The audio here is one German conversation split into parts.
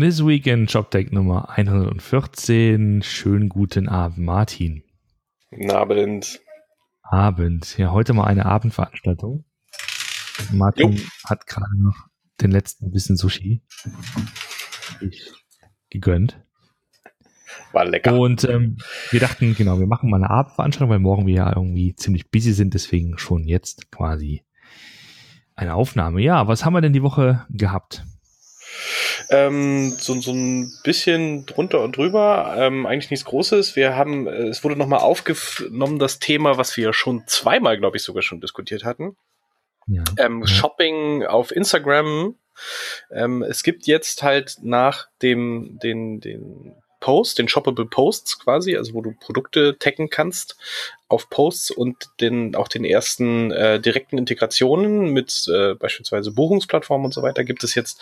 This Weekend Jobtech Nummer 114. Schönen guten Abend, Martin. Guten Abend. Abend. Ja, heute mal eine Abendveranstaltung. Martin jo. hat gerade noch den letzten bisschen Sushi ich gegönnt. War lecker. Und ähm, wir dachten, genau, wir machen mal eine Abendveranstaltung, weil morgen wir ja irgendwie ziemlich busy sind, deswegen schon jetzt quasi eine Aufnahme. Ja, was haben wir denn die Woche gehabt? Ähm, so, so ein bisschen drunter und drüber, ähm, eigentlich nichts Großes. Wir haben, äh, es wurde nochmal aufgenommen, das Thema, was wir schon zweimal, glaube ich, sogar schon diskutiert hatten. Ja. Ähm. Shopping auf Instagram. Ähm, es gibt jetzt halt nach dem, den, den Post, den Shoppable Posts quasi, also wo du Produkte taggen kannst auf Posts und den, auch den ersten äh, direkten Integrationen mit äh, beispielsweise Buchungsplattformen und so weiter, gibt es jetzt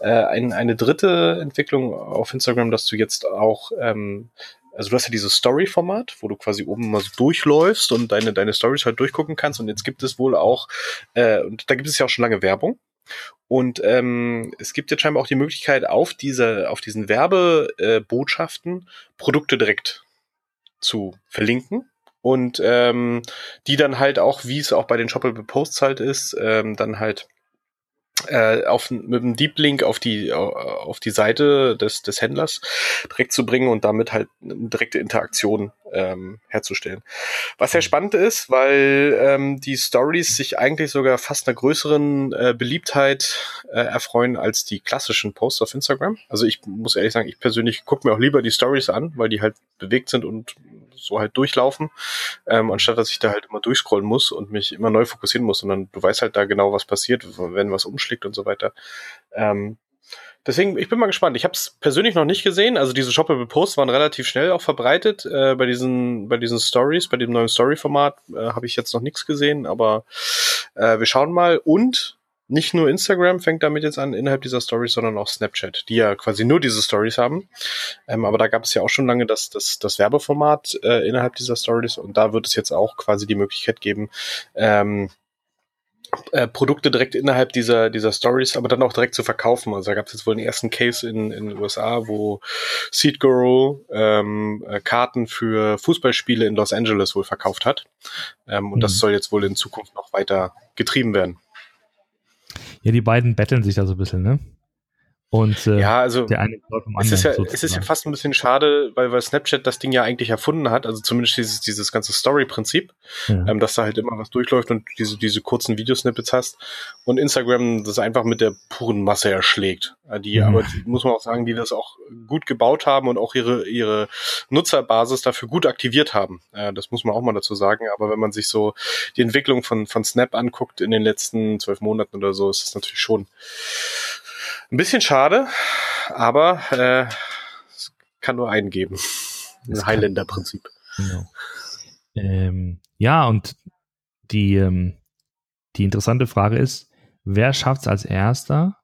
äh, ein, eine dritte Entwicklung auf Instagram, dass du jetzt auch ähm, also du hast ja dieses Story-Format, wo du quasi oben mal so durchläufst und deine, deine Stories halt durchgucken kannst. Und jetzt gibt es wohl auch, äh, und da gibt es ja auch schon lange Werbung. Und ähm, es gibt jetzt scheinbar auch die Möglichkeit, auf diese, auf diesen Werbebotschaften Produkte direkt zu verlinken und ähm, die dann halt auch, wie es auch bei den Shoppable Posts halt ist, ähm, dann halt äh, auf, mit einem Deep Link auf die, auf die Seite des, des Händlers direkt zu bringen und damit halt eine direkte Interaktion ähm, herzustellen. Was sehr spannend ist, weil ähm, die Stories sich eigentlich sogar fast einer größeren äh, Beliebtheit äh, erfreuen als die klassischen Posts auf Instagram. Also ich muss ehrlich sagen, ich persönlich gucke mir auch lieber die Stories an, weil die halt bewegt sind und so halt durchlaufen, ähm, anstatt dass ich da halt immer durchscrollen muss und mich immer neu fokussieren muss, sondern du weißt halt da genau, was passiert, wenn was umschlägt und so weiter. Ähm, deswegen, ich bin mal gespannt. Ich habe es persönlich noch nicht gesehen. Also diese Shoppable Posts waren relativ schnell auch verbreitet. Äh, bei diesen, bei diesen Stories, bei dem neuen Story-Format äh, habe ich jetzt noch nichts gesehen, aber äh, wir schauen mal. Und nicht nur Instagram fängt damit jetzt an innerhalb dieser Stories, sondern auch Snapchat, die ja quasi nur diese Stories haben. Ähm, aber da gab es ja auch schon lange das, das, das Werbeformat äh, innerhalb dieser Stories und da wird es jetzt auch quasi die Möglichkeit geben, ähm, äh, Produkte direkt innerhalb dieser, dieser Stories, aber dann auch direkt zu verkaufen. Also da gab es jetzt wohl den ersten Case in, in den USA, wo Seed Girl ähm, äh, Karten für Fußballspiele in Los Angeles wohl verkauft hat. Ähm, und mhm. das soll jetzt wohl in Zukunft noch weiter getrieben werden. Ja, die beiden betteln sich da so ein bisschen, ne? Und äh, ja, also der eine vom es ist ja, es ist ja fast ein bisschen schade, weil, weil Snapchat das Ding ja eigentlich erfunden hat, also zumindest dieses, dieses ganze Story-Prinzip, ja. ähm, dass da halt immer was durchläuft und diese, diese kurzen Videosnippets hast und Instagram das einfach mit der puren Masse erschlägt. Die, ja. aber die, muss man auch sagen, die das auch gut gebaut haben und auch ihre, ihre Nutzerbasis dafür gut aktiviert haben. Äh, das muss man auch mal dazu sagen. Aber wenn man sich so die Entwicklung von, von Snap anguckt in den letzten zwölf Monaten oder so, ist das natürlich schon ein bisschen schade, aber äh, es kann nur einen geben. Ein Highlander-Prinzip. Genau. Ähm, ja, und die, ähm, die interessante Frage ist, wer schafft es als erster,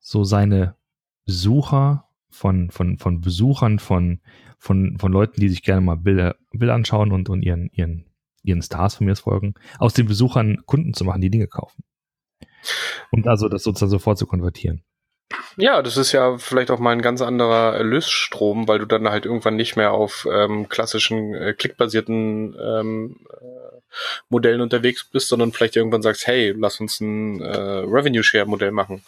so seine Besucher von, von, von Besuchern, von, von, von Leuten, die sich gerne mal Bilder, Bilder anschauen und, und ihren, ihren, ihren Stars von mir folgen, aus den Besuchern Kunden zu machen, die Dinge kaufen. Und also das sozusagen sofort zu konvertieren. Ja, das ist ja vielleicht auch mal ein ganz anderer Erlösstrom, weil du dann halt irgendwann nicht mehr auf ähm, klassischen äh, klickbasierten ähm, äh, Modellen unterwegs bist, sondern vielleicht irgendwann sagst, hey, lass uns ein äh, Revenue Share Modell machen.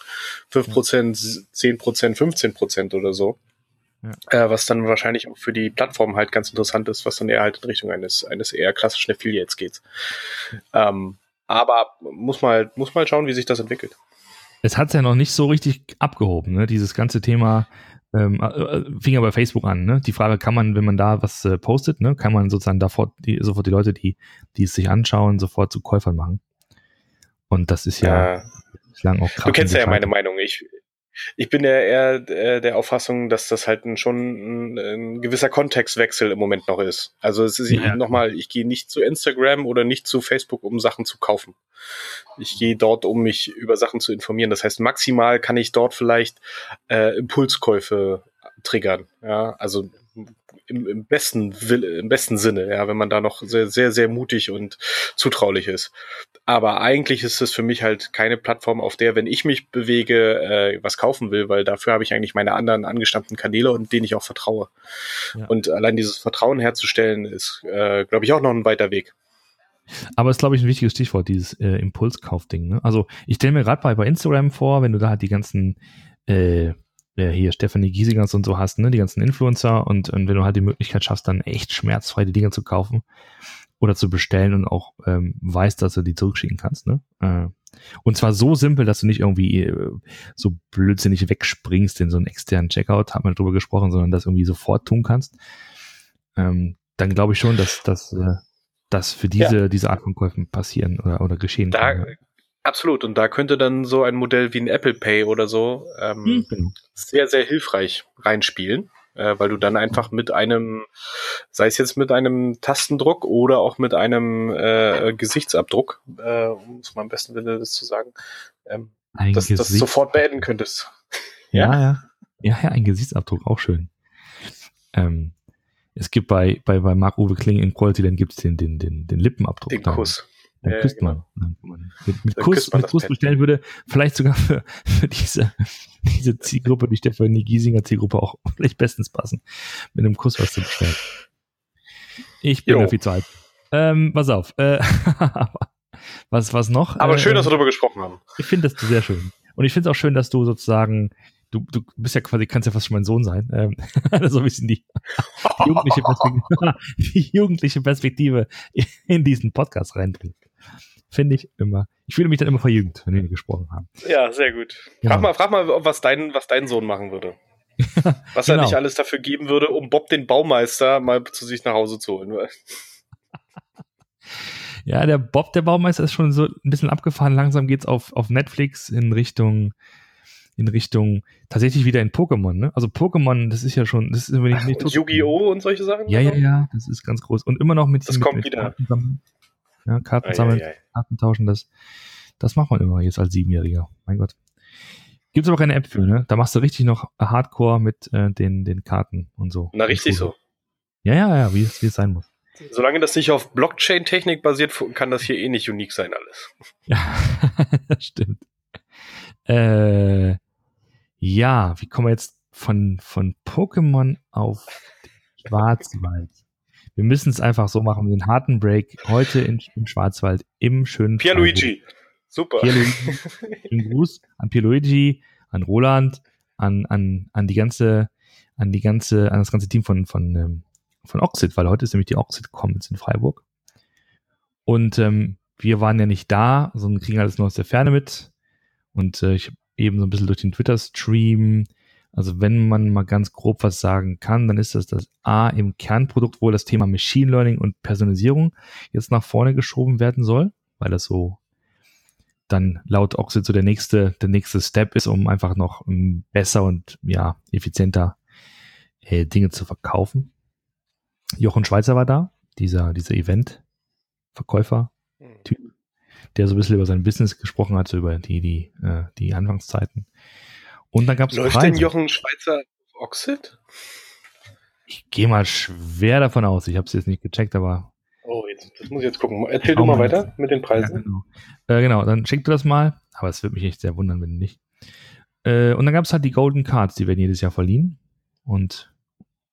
5%, 10%, 15% oder so. Ja. Äh, was dann wahrscheinlich auch für die Plattform halt ganz interessant ist, was dann eher halt in Richtung eines, eines eher klassischen Affiliates geht. Ähm, aber muss mal, muss mal schauen, wie sich das entwickelt es hat es ja noch nicht so richtig abgehoben, ne? Dieses ganze Thema ähm, äh, äh, fing ja bei Facebook an, ne? Die Frage, kann man, wenn man da was äh, postet, ne, kann man sozusagen davor die, sofort die Leute, die, die es sich anschauen, sofort zu Käufern machen. Und das ist ja, ja. bislang auch krass. Du kennst ja meine Meinung. Ich, ich bin ja eher äh, der Auffassung, dass das halt ein, schon ein, ein, gewisser Kontextwechsel im Moment noch ist. Also es ist ja. nochmal, ich gehe nicht zu Instagram oder nicht zu Facebook, um Sachen zu kaufen. Ich gehe dort, um mich über Sachen zu informieren. Das heißt, maximal kann ich dort vielleicht äh, Impulskäufe triggern. Ja, also im, im besten im besten Sinne, ja, wenn man da noch sehr, sehr, sehr mutig und zutraulich ist. Aber eigentlich ist es für mich halt keine Plattform, auf der, wenn ich mich bewege, äh, was kaufen will, weil dafür habe ich eigentlich meine anderen angestammten Kanäle und denen ich auch vertraue. Ja. Und allein dieses Vertrauen herzustellen, ist, äh, glaube ich, auch noch ein weiter Weg. Aber ist, glaube ich, ein wichtiges Stichwort, dieses äh, Impulskauf-Ding. Ne? Also ich stelle mir gerade bei, bei Instagram vor, wenn du da halt die ganzen äh, ja, hier Stephanie Giesingers und so hast, ne, die ganzen Influencer und, und wenn du halt die Möglichkeit schaffst, dann echt schmerzfrei die Dinge zu kaufen oder zu bestellen und auch ähm, weißt, dass du die zurückschicken kannst, ne? Äh, und zwar so simpel, dass du nicht irgendwie äh, so blödsinnig wegspringst in so einen externen Checkout, hat man drüber gesprochen, sondern das irgendwie sofort tun kannst. Ähm, dann glaube ich schon, dass, dass, äh, dass für diese, ja. diese Art von Käufen passieren oder, oder geschehen da, kann. Absolut. Und da könnte dann so ein Modell wie ein Apple Pay oder so ähm, hm, genau. sehr, sehr hilfreich reinspielen, äh, weil du dann einfach mit einem, sei es jetzt mit einem Tastendruck oder auch mit einem äh, Gesichtsabdruck, äh, um es mal am besten Willen das zu sagen, ähm, dass das sofort beenden könntest. ja, ja. Ja, ja, ein Gesichtsabdruck, auch schön. Ähm, es gibt bei, bei, bei Marc-Uwe Kling in Quality, dann gibt es den, den, den, den Lippenabdruck. Den Kuss. Dann ja, küsst man. Mit, mit Kuss, mit Kuss bestellen würde, vielleicht sogar für, für diese, diese Zielgruppe, die Stefanie Giesinger Zielgruppe auch vielleicht bestens passen, mit einem Kuss was zu bestellen. Ich bin ja viel zu alt. Ähm, pass auf. Äh, was, was noch? Aber schön, äh, dass wir darüber gesprochen haben. Ich finde das sehr schön. Und ich finde es auch schön, dass du sozusagen du, du bist ja quasi, kannst ja fast schon mein Sohn sein. Ähm, so ein bisschen die, die, jugendliche Perspektive, die jugendliche Perspektive in diesen Podcast reinbringt. Finde ich immer. Ich fühle mich dann immer verjüngt, wenn wir gesprochen haben. Ja, sehr gut. Frag ja. mal, frag mal, was dein, was dein Sohn machen würde. was genau. er nicht alles dafür geben würde, um Bob den Baumeister mal zu sich nach Hause zu holen. ja, der Bob, der Baumeister, ist schon so ein bisschen abgefahren. Langsam geht's auf, auf Netflix in Richtung in Richtung tatsächlich wieder in Pokémon, ne? Also Pokémon, das ist ja schon, das ist wenn ich nicht Yu-Gi-Oh! und solche Sachen? Ja, ja, ja, das ist ganz groß. Und immer noch mit, das mit, kommt mit wieder. Karten ja, Karten sammeln, ei, ei, ei. Karten tauschen, das, das macht man immer jetzt als Siebenjähriger. Mein Gott. Gibt's aber keine App für, ne? Da machst du richtig noch Hardcore mit äh, den, den Karten und so. Na, richtig so. Ja, ja, ja, wie es, wie es sein muss. Solange das nicht auf Blockchain-Technik basiert, kann das hier eh nicht unique sein, alles. Ja, das stimmt. Äh, ja, wie kommen wir jetzt von, von Pokémon auf Schwarzwald? Wir müssen es einfach so machen, den harten Break heute in, im Schwarzwald im schönen Pierluigi. Super. Pierluigi. Schönen Gruß an Pierluigi, an Roland, an, an, an die ganze, an die ganze, an das ganze Team von, von, ähm, von Oxid, weil heute ist nämlich die Oxid Commons in Freiburg. Und ähm, wir waren ja nicht da, sondern kriegen alles nur aus der Ferne mit. Und äh, ich eben so ein bisschen durch den Twitter-Stream. Also wenn man mal ganz grob was sagen kann, dann ist das das A im Kernprodukt, wo das Thema Machine Learning und Personalisierung jetzt nach vorne geschoben werden soll, weil das so dann laut Oxid so der nächste, der nächste Step ist, um einfach noch besser und ja, effizienter äh, Dinge zu verkaufen. Jochen Schweizer war da, dieser, dieser Event-Verkäufer-Typ der so ein bisschen über sein Business gesprochen hat, so über die, die, äh, die Anfangszeiten. Und dann gab es Läuft Preise. denn Jochen Schweizer Oxid? Ich gehe mal schwer davon aus. Ich habe es jetzt nicht gecheckt, aber. Oh, jetzt, das muss ich jetzt gucken. Erzähl du mal weiter mit den Preisen. Ja, genau. Äh, genau, dann check du das mal. Aber es würde mich echt sehr wundern, wenn nicht. Äh, und dann gab es halt die Golden Cards, die werden jedes Jahr verliehen. Und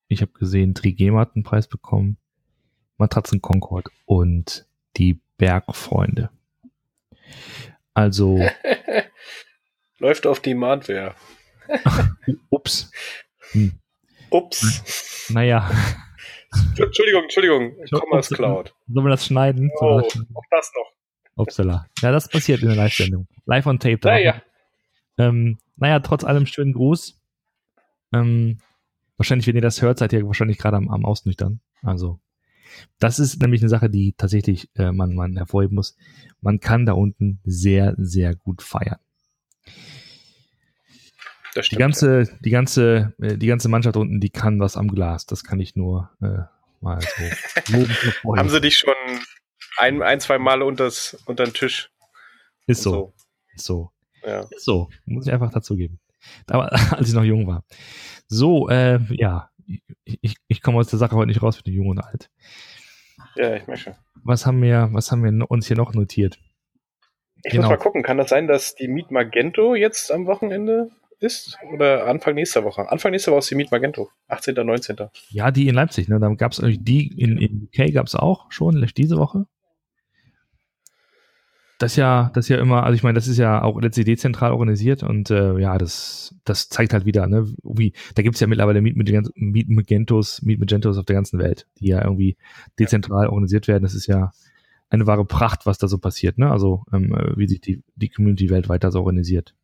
ich habe gesehen, Trigema hat einen Preis bekommen, Matratzen Concord und die Bergfreunde. Also. Läuft auf Demandware. Ups. Hm. Ups. Naja. Entschuldigung, Entschuldigung. Commerce Cloud. Sollen wir das schneiden? Oh, auch das noch. Upsala. Ja, das passiert in der Live-Sendung. Live on Tape. Naja. Ähm, naja, trotz allem schönen Gruß. Ähm, wahrscheinlich, wenn ihr das hört, seid ihr wahrscheinlich gerade am, am Ausnüchtern. Also das ist nämlich eine Sache, die tatsächlich äh, man, man hervorheben muss. Man kann da unten sehr, sehr gut feiern. Stimmt, die ganze, die ganze, äh, die ganze Mannschaft unten, die kann was am Glas. Das kann ich nur äh, mal so. Haben sie dich schon ein, ein zwei Male unters, unter den Tisch? Ist so. so. Ist so. Ja. Ist so. Muss ich einfach dazugeben. Aber als ich noch jung war. So, äh, ja, ich, ich komme aus der Sache heute nicht raus für die Jung und Alt. Ja, ich möchte. Was haben wir, was haben wir uns hier noch notiert? Ich genau. muss mal gucken, kann das sein, dass die Meet Magento jetzt am Wochenende ist? Oder Anfang nächster Woche? Anfang nächster Woche ist die Meet Magento, 18. 19. Ja, die in Leipzig, ne? Da gab es die in, in UK gab es auch schon diese Woche. Das ja, das ja immer, also ich meine, das ist ja auch letztlich dezentral organisiert und äh, ja, das, das zeigt halt wieder, ne, wie, da gibt es ja mittlerweile Meet, Meet Magentos, Meet Magentos auf der ganzen Welt, die ja irgendwie dezentral organisiert werden. Das ist ja eine wahre Pracht, was da so passiert, ne? Also ähm, äh, wie sich die, die Community weltweit da so organisiert.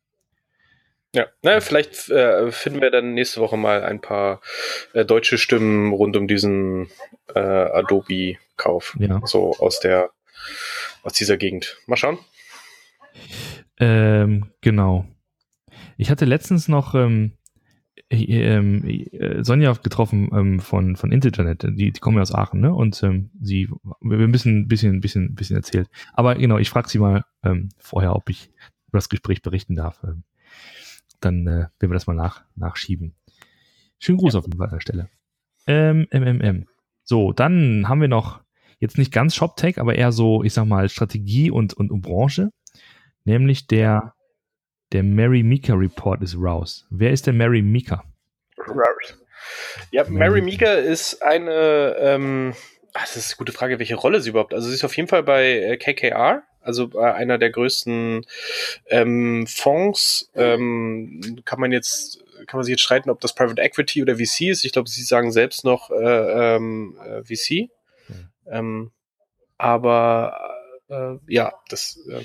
Ja, naja, vielleicht äh, finden wir dann nächste Woche mal ein paar äh, deutsche Stimmen rund um diesen äh, Adobe-Kauf. Ja. So aus der, aus dieser Gegend. Mal schauen. Ähm, genau. Ich hatte letztens noch ähm, ähm, äh, Sonja getroffen ähm, von, von Internet, die, die kommen ja aus Aachen, ne? Und ähm, sie, wir müssen ein bisschen, bisschen, bisschen erzählt. Aber genau, ich frage sie mal ähm, vorher, ob ich über das Gespräch berichten darf. Dann äh, werden wir das mal nach, nachschieben. Schönen Gruß ja. auf jeden Fall an der Stelle. Ähm, MMM. So, dann haben wir noch jetzt nicht ganz ShopTech, aber eher so, ich sag mal, Strategie und, und, und Branche. Nämlich der, der Mary Mika Report ist raus. Wer ist der Mary Mika? Raus. Ja, Mary Mika ist eine, ähm, ach, das ist eine gute Frage, welche Rolle sie überhaupt. Also sie ist auf jeden Fall bei äh, KKR, also äh, einer der größten ähm, Fonds. Ähm, kann man jetzt kann man sich jetzt streiten, ob das Private Equity oder VC ist. Ich glaube, sie sagen selbst noch äh, ähm, äh, VC. Mhm. Ähm, aber äh, ja, das äh,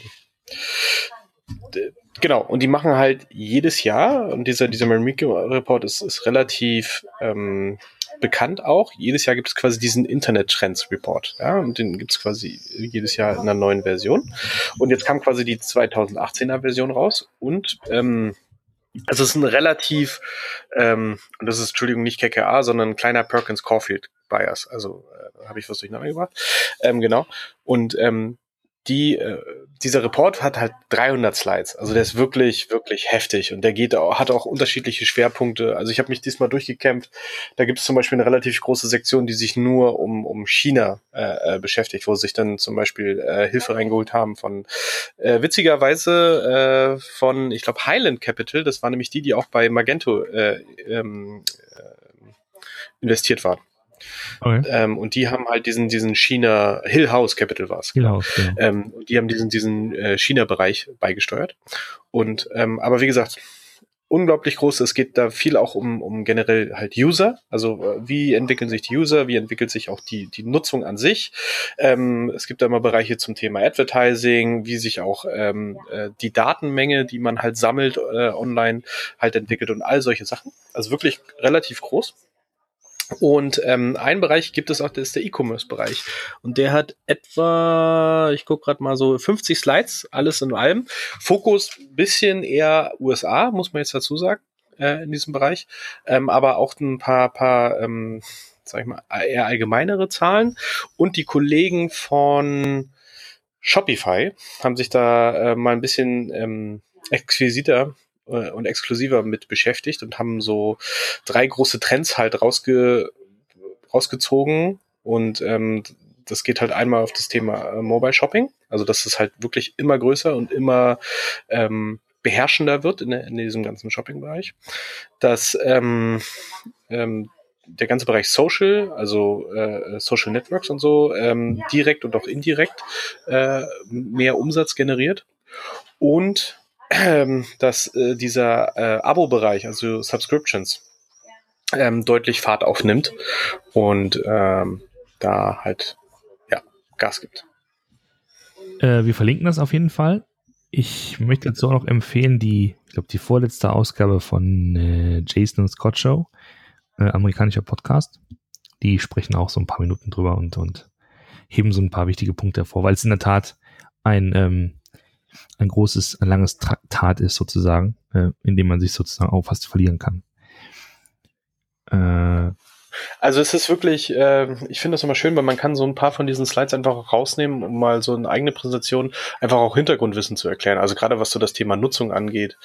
genau, und die machen halt jedes Jahr, und dieser, dieser Marimekko Report ist, ist relativ ähm, bekannt auch. Jedes Jahr gibt es quasi diesen Internet-Trends-Report. Ja, und den gibt es quasi jedes Jahr in einer neuen Version. Und jetzt kam quasi die 2018er Version raus. Und ähm, es ist ein relativ, ähm, das ist, Entschuldigung, nicht KKA, sondern ein kleiner Perkins Caulfield Bias. Also äh, habe ich was durcheinander gebracht. Ähm, genau. Und ähm, die, äh, dieser Report hat halt 300 Slides. Also der ist wirklich, wirklich heftig und der geht auch, hat auch unterschiedliche Schwerpunkte. Also ich habe mich diesmal durchgekämpft. Da gibt es zum Beispiel eine relativ große Sektion, die sich nur um, um China äh, äh, beschäftigt, wo sich dann zum Beispiel äh, Hilfe reingeholt haben von äh, witzigerweise äh, von, ich glaube, Highland Capital. Das war nämlich die, die auch bei Magento äh, ähm, äh, investiert waren. Okay. Ähm, und die haben halt diesen, diesen China, Hill House Capital war es. Hill House, ja. Ähm, die haben diesen, diesen äh, China-Bereich beigesteuert. Und, ähm, aber wie gesagt, unglaublich groß. Es geht da viel auch um, um generell halt User. Also äh, wie entwickeln sich die User, wie entwickelt sich auch die, die Nutzung an sich. Ähm, es gibt da mal Bereiche zum Thema Advertising, wie sich auch ähm, äh, die Datenmenge, die man halt sammelt äh, online, halt entwickelt und all solche Sachen. Also wirklich relativ groß. Und ähm, ein Bereich gibt es auch, das ist der E-Commerce-Bereich. Und der hat etwa, ich gucke gerade mal so 50 Slides, alles in allem. Fokus bisschen eher USA, muss man jetzt dazu sagen, äh, in diesem Bereich. Ähm, aber auch ein paar, paar ähm, sag ich mal, eher allgemeinere Zahlen. Und die Kollegen von Shopify haben sich da äh, mal ein bisschen ähm, exquisiter äh, und exklusiver mit beschäftigt und haben so drei große Trends halt rausge rausgezogen und ähm, das geht halt einmal auf das Thema äh, Mobile Shopping, also dass es halt wirklich immer größer und immer ähm, beherrschender wird in, in diesem ganzen Shopping-Bereich. Dass ähm, ähm, der ganze Bereich Social, also äh, Social Networks und so, ähm, direkt und auch indirekt äh, mehr Umsatz generiert. Und ähm, dass äh, dieser äh, Abo-Bereich, also Subscriptions, ähm, deutlich Fahrt aufnimmt und ähm, da halt ja Gas gibt. Äh, wir verlinken das auf jeden Fall. Ich möchte dazu auch noch empfehlen, die, ich glaube, die vorletzte Ausgabe von äh, Jason Scott Show, äh, amerikanischer Podcast. Die sprechen auch so ein paar Minuten drüber und, und heben so ein paar wichtige Punkte hervor, weil es in der Tat ein ähm, ein großes, ein langes Traktat ist sozusagen, äh, in dem man sich sozusagen auch fast verlieren kann. Äh, also es ist wirklich, äh, ich finde das immer schön, weil man kann so ein paar von diesen Slides einfach rausnehmen, um mal so eine eigene Präsentation einfach auch Hintergrundwissen zu erklären. Also gerade was so das Thema Nutzung angeht,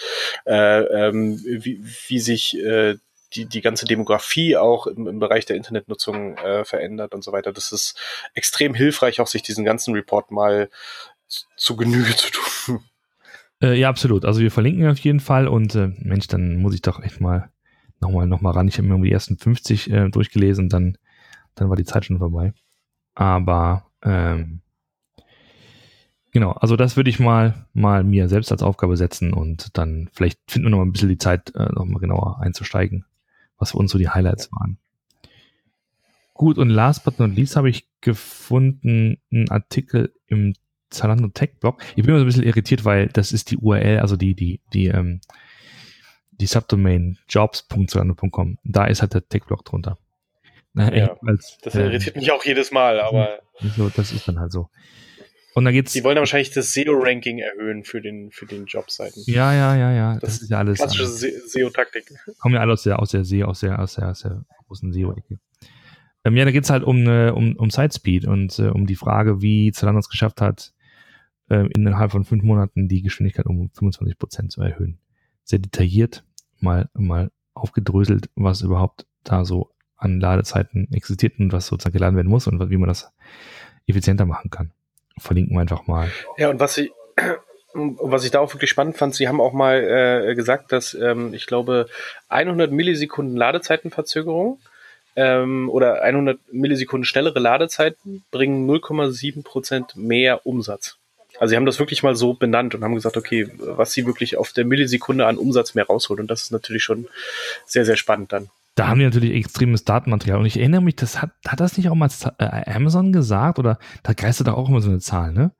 äh, ähm, wie, wie sich äh, die, die ganze Demografie auch im, im Bereich der Internetnutzung äh, verändert und so weiter. Das ist extrem hilfreich, auch sich diesen ganzen Report mal zu Genüge zu tun. Äh, ja, absolut. Also wir verlinken auf jeden Fall und äh, Mensch, dann muss ich doch echt mal nochmal noch mal ran. Ich habe mir die ersten 50 äh, durchgelesen, dann, dann war die Zeit schon vorbei. Aber ähm, genau, also das würde ich mal, mal mir selbst als Aufgabe setzen und dann vielleicht finden wir noch mal ein bisschen die Zeit, äh, noch mal genauer einzusteigen, was für uns so die Highlights waren. Gut, und last but not least habe ich gefunden einen Artikel im Zalando Tech Blog. Ich bin immer so ein bisschen irritiert, weil das ist die URL, also die, die, die, ähm, die Subdomain jobs.zalando.com. Da ist halt der Tech Blog drunter. Na, ja, als, das irritiert äh, mich auch jedes Mal, aber. So, das ist dann halt so. Und dann geht's. Die wollen dann wahrscheinlich das SEO-Ranking erhöhen für den, für den Jobseiten. Ja, ja, ja, ja. Das, das ist ja alles. Klassische SEO-Taktik. Kommen ja alle aus der, aus der SEO, aus der, aus der, aus der großen SEO-Ecke. Ähm, ja, da geht's halt um, äh, um, um Sidespeed und äh, um die Frage, wie Zalando es geschafft hat, äh, innerhalb von fünf Monaten die Geschwindigkeit um 25 Prozent zu erhöhen. Sehr detailliert, mal, mal aufgedröselt, was überhaupt da so an Ladezeiten existiert und was sozusagen geladen werden muss und wie man das effizienter machen kann. Verlinken wir einfach mal. Ja, und was ich, was ich da auch wirklich spannend fand, Sie haben auch mal äh, gesagt, dass ähm, ich glaube 100 Millisekunden Ladezeitenverzögerung ähm, oder 100 Millisekunden schnellere Ladezeiten bringen 0,7 Prozent mehr Umsatz. Also sie haben das wirklich mal so benannt und haben gesagt, okay, was sie wirklich auf der Millisekunde an Umsatz mehr rausholt. Und das ist natürlich schon sehr, sehr spannend dann. Da haben die natürlich extremes Datenmaterial. Und ich erinnere mich, das hat, hat das nicht auch mal äh, Amazon gesagt? Oder da geistert auch immer so eine Zahl, ne?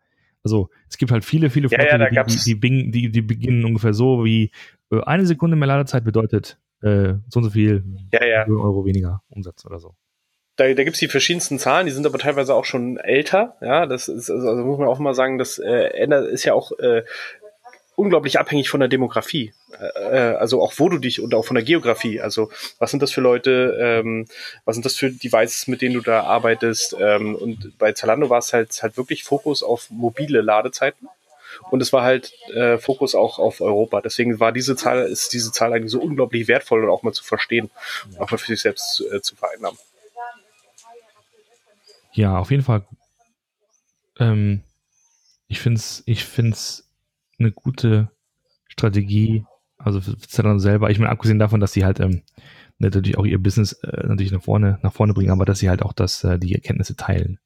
Also es gibt halt viele, viele ja, ja, die, die, die, die, die beginnen ungefähr so wie äh, eine Sekunde mehr Ladezeit bedeutet äh, so und so viel ja, ja. Euro weniger Umsatz oder so da, da gibt es die verschiedensten Zahlen, die sind aber teilweise auch schon älter. Ja, das ist, also, also muss man auch mal sagen, das äh, ist ja auch äh, unglaublich abhängig von der Demografie. Äh, äh, also auch wo du dich und auch von der Geografie. Also was sind das für Leute, ähm, was sind das für Devices, mit denen du da arbeitest? Ähm, und bei Zalando war es halt, halt wirklich Fokus auf mobile Ladezeiten. Und es war halt äh, Fokus auch auf Europa. Deswegen war diese Zahl, ist diese Zahl eigentlich so unglaublich wertvoll und auch mal zu verstehen, auch mal für sich selbst äh, zu vereinnahmen. Ja, auf jeden Fall. Ähm, ich finde es ich find's eine gute Strategie, also für Zalando selber. Ich meine, abgesehen davon, dass sie halt ähm, natürlich auch ihr Business äh, natürlich nach vorne, nach vorne bringen, aber dass sie halt auch das, äh, die Erkenntnisse teilen.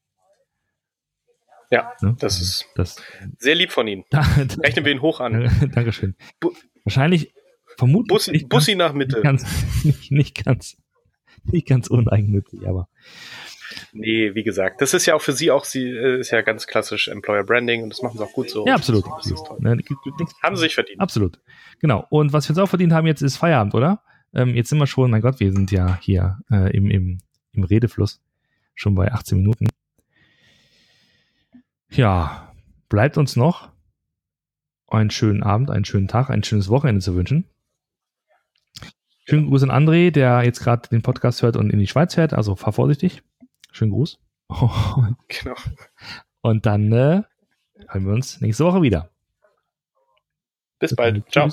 Ja, ne? das ist das, sehr lieb von Ihnen. Rechnen wir ihn hoch an. Dankeschön. Bu Wahrscheinlich, vermutlich. Bussi, nicht Bussi nach Mitte. Nicht ganz, nicht, nicht ganz, nicht ganz uneigennützig, aber Nee, wie gesagt, das ist ja auch für sie auch, sie äh, ist ja ganz klassisch Employer Branding und das machen sie auch gut so. Ja, absolut. Das ist toll. Ne, haben sie sich verdient. Absolut. Genau. Und was wir uns auch verdient haben jetzt ist Feierabend, oder? Ähm, jetzt sind wir schon, mein Gott, wir sind ja hier äh, im, im, im Redefluss schon bei 18 Minuten. Ja, bleibt uns noch einen schönen Abend, einen schönen Tag, ein schönes Wochenende zu wünschen. Schönen Gruß an André, der jetzt gerade den Podcast hört und in die Schweiz fährt. Also fahr vorsichtig. Schönen Gruß. Und, genau. Und dann äh, hören wir uns nächste Woche wieder. Bis bald. Ciao.